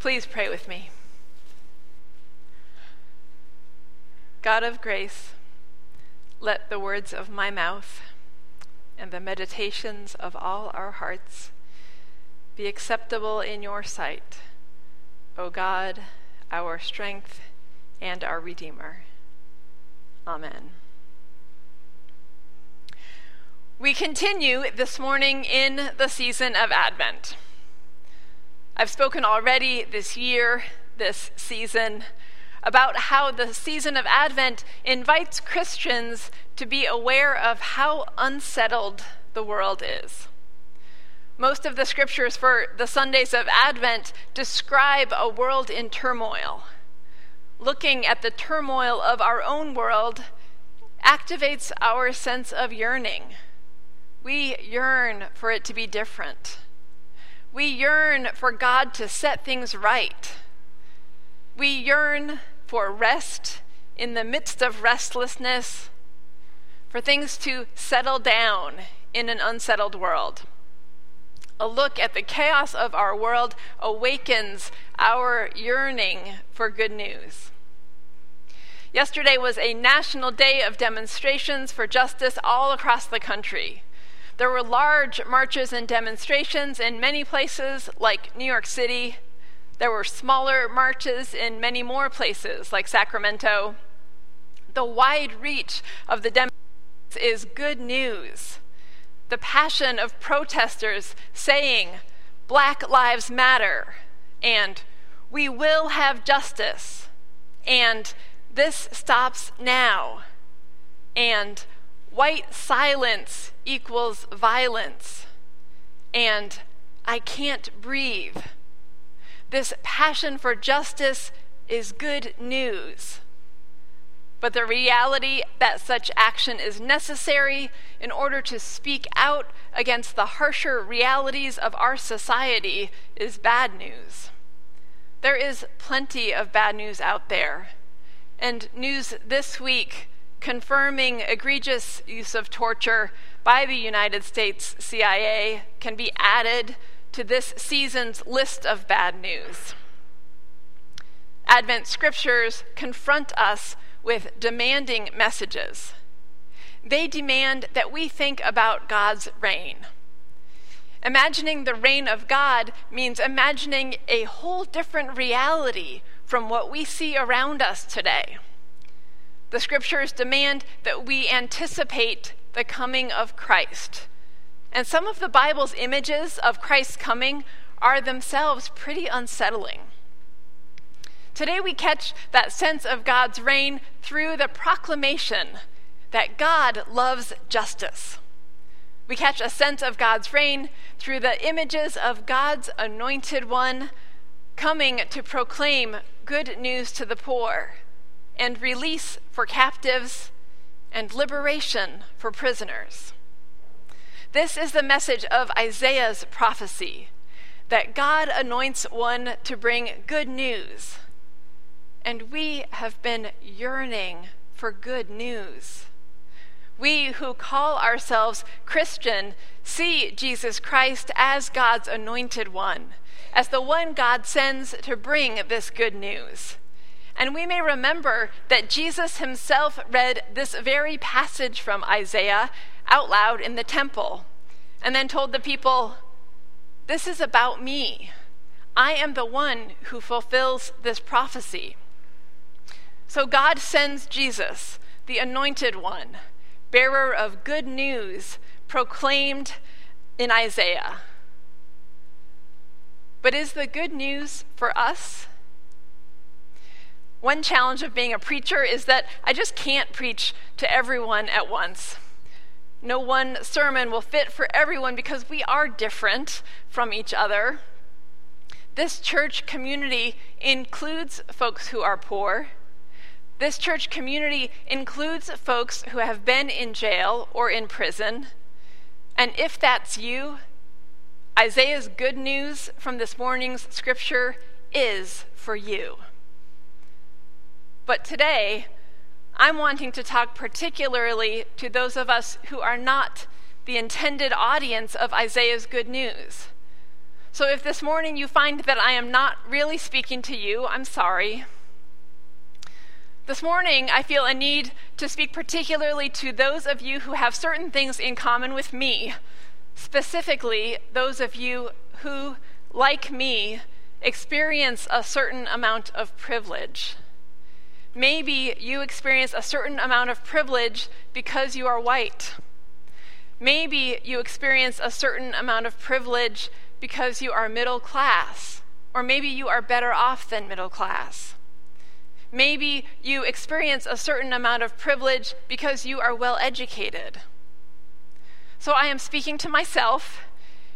Please pray with me. God of grace, let the words of my mouth and the meditations of all our hearts be acceptable in your sight, O God, our strength and our Redeemer. Amen. We continue this morning in the season of Advent. I've spoken already this year, this season, about how the season of Advent invites Christians to be aware of how unsettled the world is. Most of the scriptures for the Sundays of Advent describe a world in turmoil. Looking at the turmoil of our own world activates our sense of yearning. We yearn for it to be different. We yearn for God to set things right. We yearn for rest in the midst of restlessness, for things to settle down in an unsettled world. A look at the chaos of our world awakens our yearning for good news. Yesterday was a national day of demonstrations for justice all across the country. There were large marches and demonstrations in many places, like New York City. There were smaller marches in many more places, like Sacramento. The wide reach of the demonstrations is good news. The passion of protesters saying, Black Lives Matter, and we will have justice, and this stops now, and white silence equals violence, and I can't breathe. This passion for justice is good news. But the reality that such action is necessary in order to speak out against the harsher realities of our society is bad news. There is plenty of bad news out there. And news this week confirming egregious use of torture by the United States CIA can be added to this season's list of bad news. Advent scriptures confront us with demanding messages. They demand that we think about God's reign. Imagining the reign of God means imagining a whole different reality from what we see around us today. The scriptures demand that we anticipate the coming of Christ. And some of the Bible's images of Christ's coming are themselves pretty unsettling. Today we catch that sense of God's reign through the proclamation that God loves justice. We catch a sense of God's reign through the images of God's anointed one coming to proclaim good news to the poor and release for captives and liberation for prisoners. This is the message of Isaiah's prophecy that God anoints one to bring good news. And we have been yearning for good news. We who call ourselves Christian see Jesus Christ as God's anointed one, as the one God sends to bring this good news. And we may remember that Jesus himself read this very passage from Isaiah out loud in the temple and then told the people, This is about me. I am the one who fulfills this prophecy. So God sends Jesus, the anointed one, bearer of good news proclaimed in Isaiah. But is the good news for us? One challenge of being a preacher is that I just can't preach to everyone at once. No one sermon will fit for everyone because we are different from each other. This church community includes folks who are poor. This church community includes folks who have been in jail or in prison. And if that's you, Isaiah's good news from this morning's scripture is for you. But today, I'm wanting to talk particularly to those of us who are not the intended audience of Isaiah's good news. So if this morning you find that I am not really speaking to you, I'm sorry. This morning, I feel a need to speak particularly to those of you who have certain things in common with me, specifically, those of you who, like me, experience a certain amount of privilege. Maybe you experience a certain amount of privilege because you are white. Maybe you experience a certain amount of privilege because you are middle class, or maybe you are better off than middle class. Maybe you experience a certain amount of privilege because you are well educated. So I am speaking to myself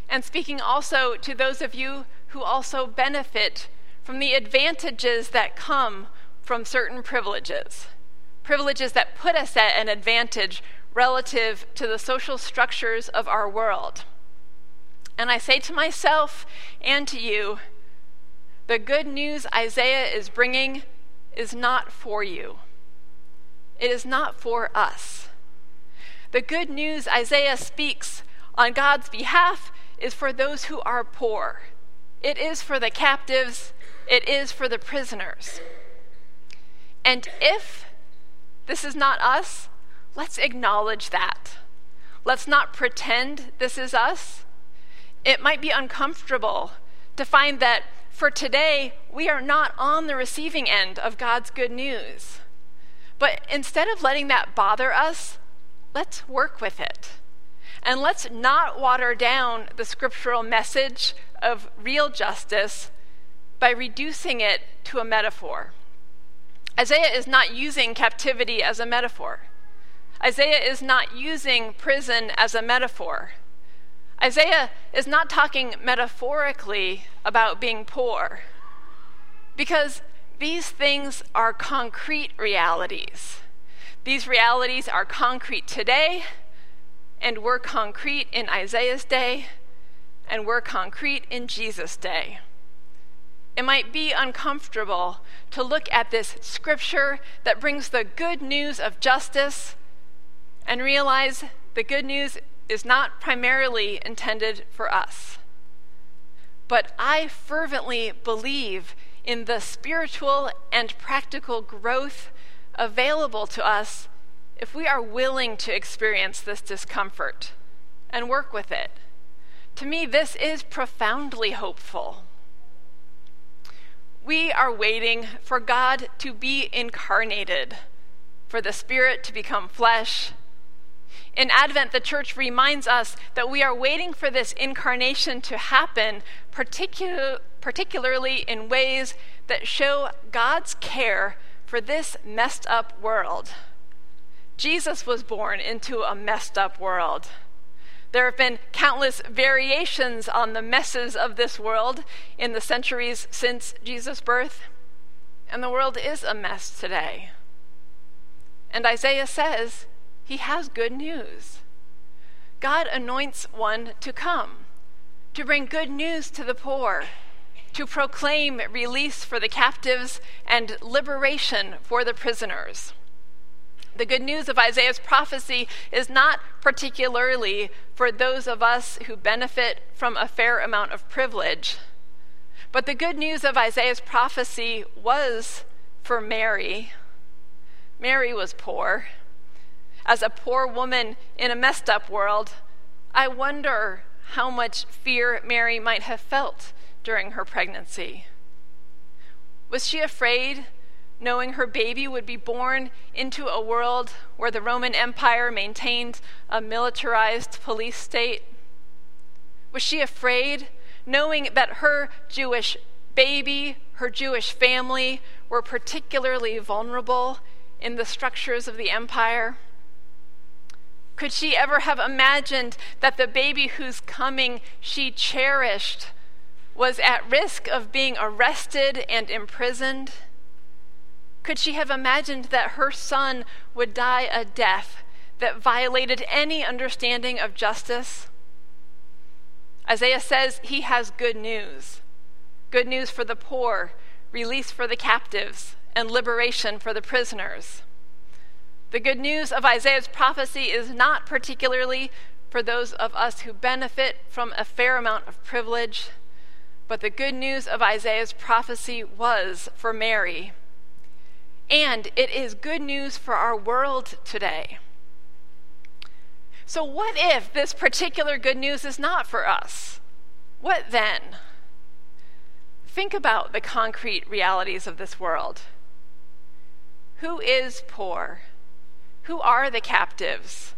and speaking also to those of you who also benefit from the advantages that come from certain privileges. Privileges that put us at an advantage relative to the social structures of our world. And I say to myself and to you, the good news Isaiah is bringing is not for you. It is not for us. The good news Isaiah speaks on God's behalf is for those who are poor. It is for the captives. It is for the prisoners. And if this is not us, let's acknowledge that. Let's not pretend this is us. It might be uncomfortable to find that for today, we are not on the receiving end of God's good news. But instead of letting that bother us, let's work with it. And let's not water down the scriptural message of real justice by reducing it to a metaphor. Isaiah is not using captivity as a metaphor. Isaiah is not using prison as a metaphor. Isaiah is not talking metaphorically about being poor, because these things are concrete realities. These realities are concrete today, and were concrete in Isaiah's day, and were concrete in Jesus' day. It might be uncomfortable to look at this scripture that brings the good news of justice and realize the good news is not primarily intended for us. But I fervently believe in the spiritual and practical growth available to us if we are willing to experience this discomfort and work with it. To me, this is profoundly hopeful. We are waiting for God to be incarnated, for the Spirit to become flesh in Advent, the church reminds us that we are waiting for this incarnation to happen, particular, particularly in ways that show God's care for this messed up world. Jesus was born into a messed up world. There have been countless variations on the messes of this world in the centuries since Jesus' birth, and the world is a mess today. And Isaiah says, he has good news. God anoints one to come, to bring good news to the poor, to proclaim release for the captives and liberation for the prisoners. The good news of Isaiah's prophecy is not particularly for those of us who benefit from a fair amount of privilege, but the good news of Isaiah's prophecy was for Mary. Mary was poor as a poor woman in a messed up world, I wonder how much fear Mary might have felt during her pregnancy. Was she afraid, knowing her baby would be born into a world where the Roman Empire maintained a militarized police state? Was she afraid, knowing that her Jewish baby, her Jewish family, were particularly vulnerable in the structures of the empire? Could she ever have imagined that the baby whose coming she cherished was at risk of being arrested and imprisoned? Could she have imagined that her son would die a death that violated any understanding of justice? Isaiah says he has good news good news for the poor, release for the captives, and liberation for the prisoners. The good news of Isaiah's prophecy is not particularly for those of us who benefit from a fair amount of privilege, but the good news of Isaiah's prophecy was for Mary. And it is good news for our world today. So, what if this particular good news is not for us? What then? Think about the concrete realities of this world. Who is poor? Who are the captives?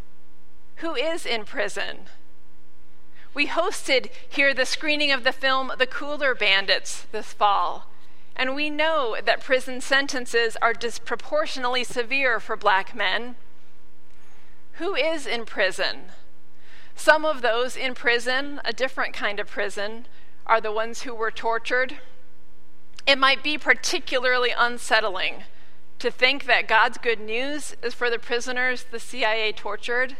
Who is in prison? We hosted here the screening of the film The Cooler Bandits this fall, and we know that prison sentences are disproportionately severe for black men. Who is in prison? Some of those in prison, a different kind of prison, are the ones who were tortured. It might be particularly unsettling to think that God's good news is for the prisoners the CIA tortured.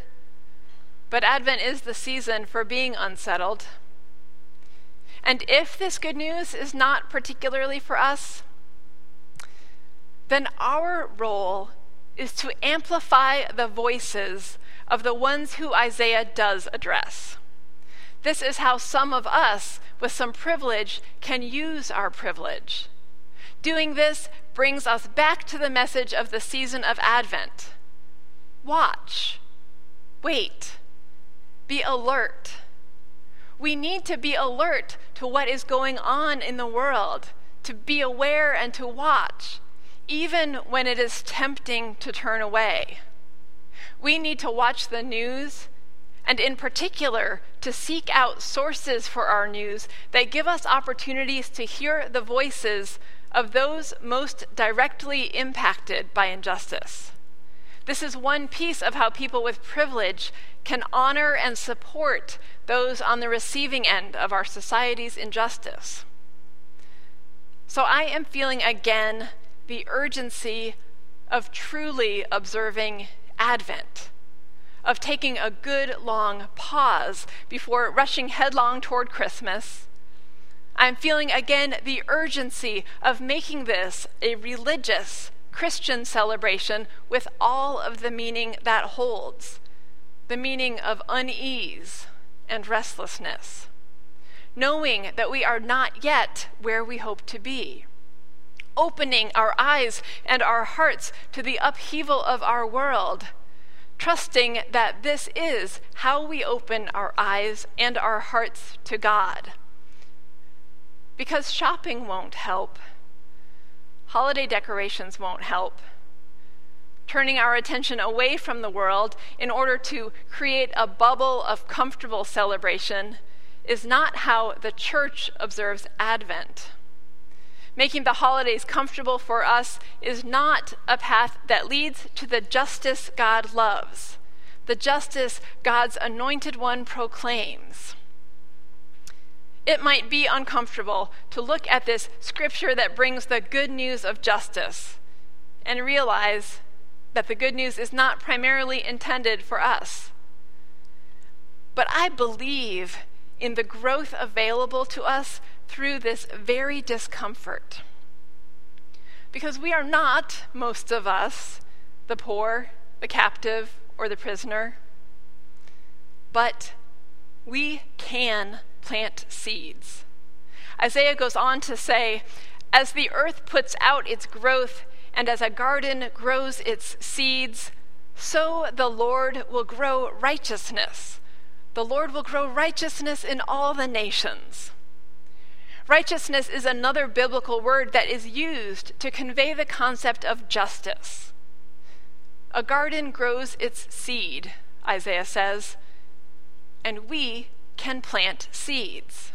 But Advent is the season for being unsettled. And if this good news is not particularly for us, then our role is to amplify the voices of the ones who Isaiah does address. This is how some of us, with some privilege, can use our privilege. Doing this brings us back to the message of the season of Advent watch, wait, be alert. We need to be alert to what is going on in the world, to be aware and to watch, even when it is tempting to turn away. We need to watch the news, and in particular, to seek out sources for our news that give us opportunities to hear the voices of those most directly impacted by injustice. This is one piece of how people with privilege can honor and support those on the receiving end of our society's injustice. So I am feeling again the urgency of truly observing Advent, of taking a good long pause before rushing headlong toward Christmas. I'm feeling again the urgency of making this a religious Christian celebration with all of the meaning that holds the meaning of unease and restlessness, knowing that we are not yet where we hope to be, opening our eyes and our hearts to the upheaval of our world, trusting that this is how we open our eyes and our hearts to God. Because shopping won't help Holiday decorations won't help. Turning our attention away from the world in order to create a bubble of comfortable celebration is not how the church observes Advent. Making the holidays comfortable for us is not a path that leads to the justice God loves, the justice God's anointed one proclaims it might be uncomfortable to look at this scripture that brings the good news of justice and realize that the good news is not primarily intended for us. But I believe in the growth available to us through this very discomfort. Because we are not, most of us, the poor, the captive, or the prisoner, but we can plant seeds. Isaiah goes on to say, As the earth puts out its growth, and as a garden grows its seeds, so the Lord will grow righteousness. The Lord will grow righteousness in all the nations. Righteousness is another biblical word that is used to convey the concept of justice. A garden grows its seed, Isaiah says, and we can plant seeds.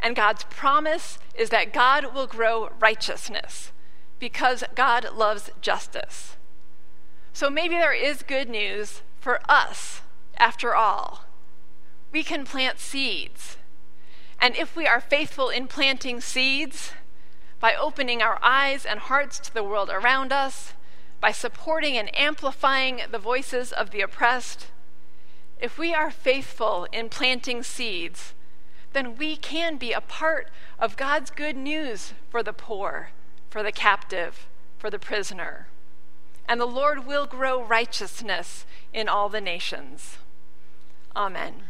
And God's promise is that God will grow righteousness because God loves justice. So maybe there is good news for us after all. We can plant seeds. And if we are faithful in planting seeds, by opening our eyes and hearts to the world around us, by supporting and amplifying the voices of the oppressed, if we are faithful in planting seeds, then we can be a part of God's good news for the poor, for the captive, for the prisoner. And the Lord will grow righteousness in all the nations. Amen.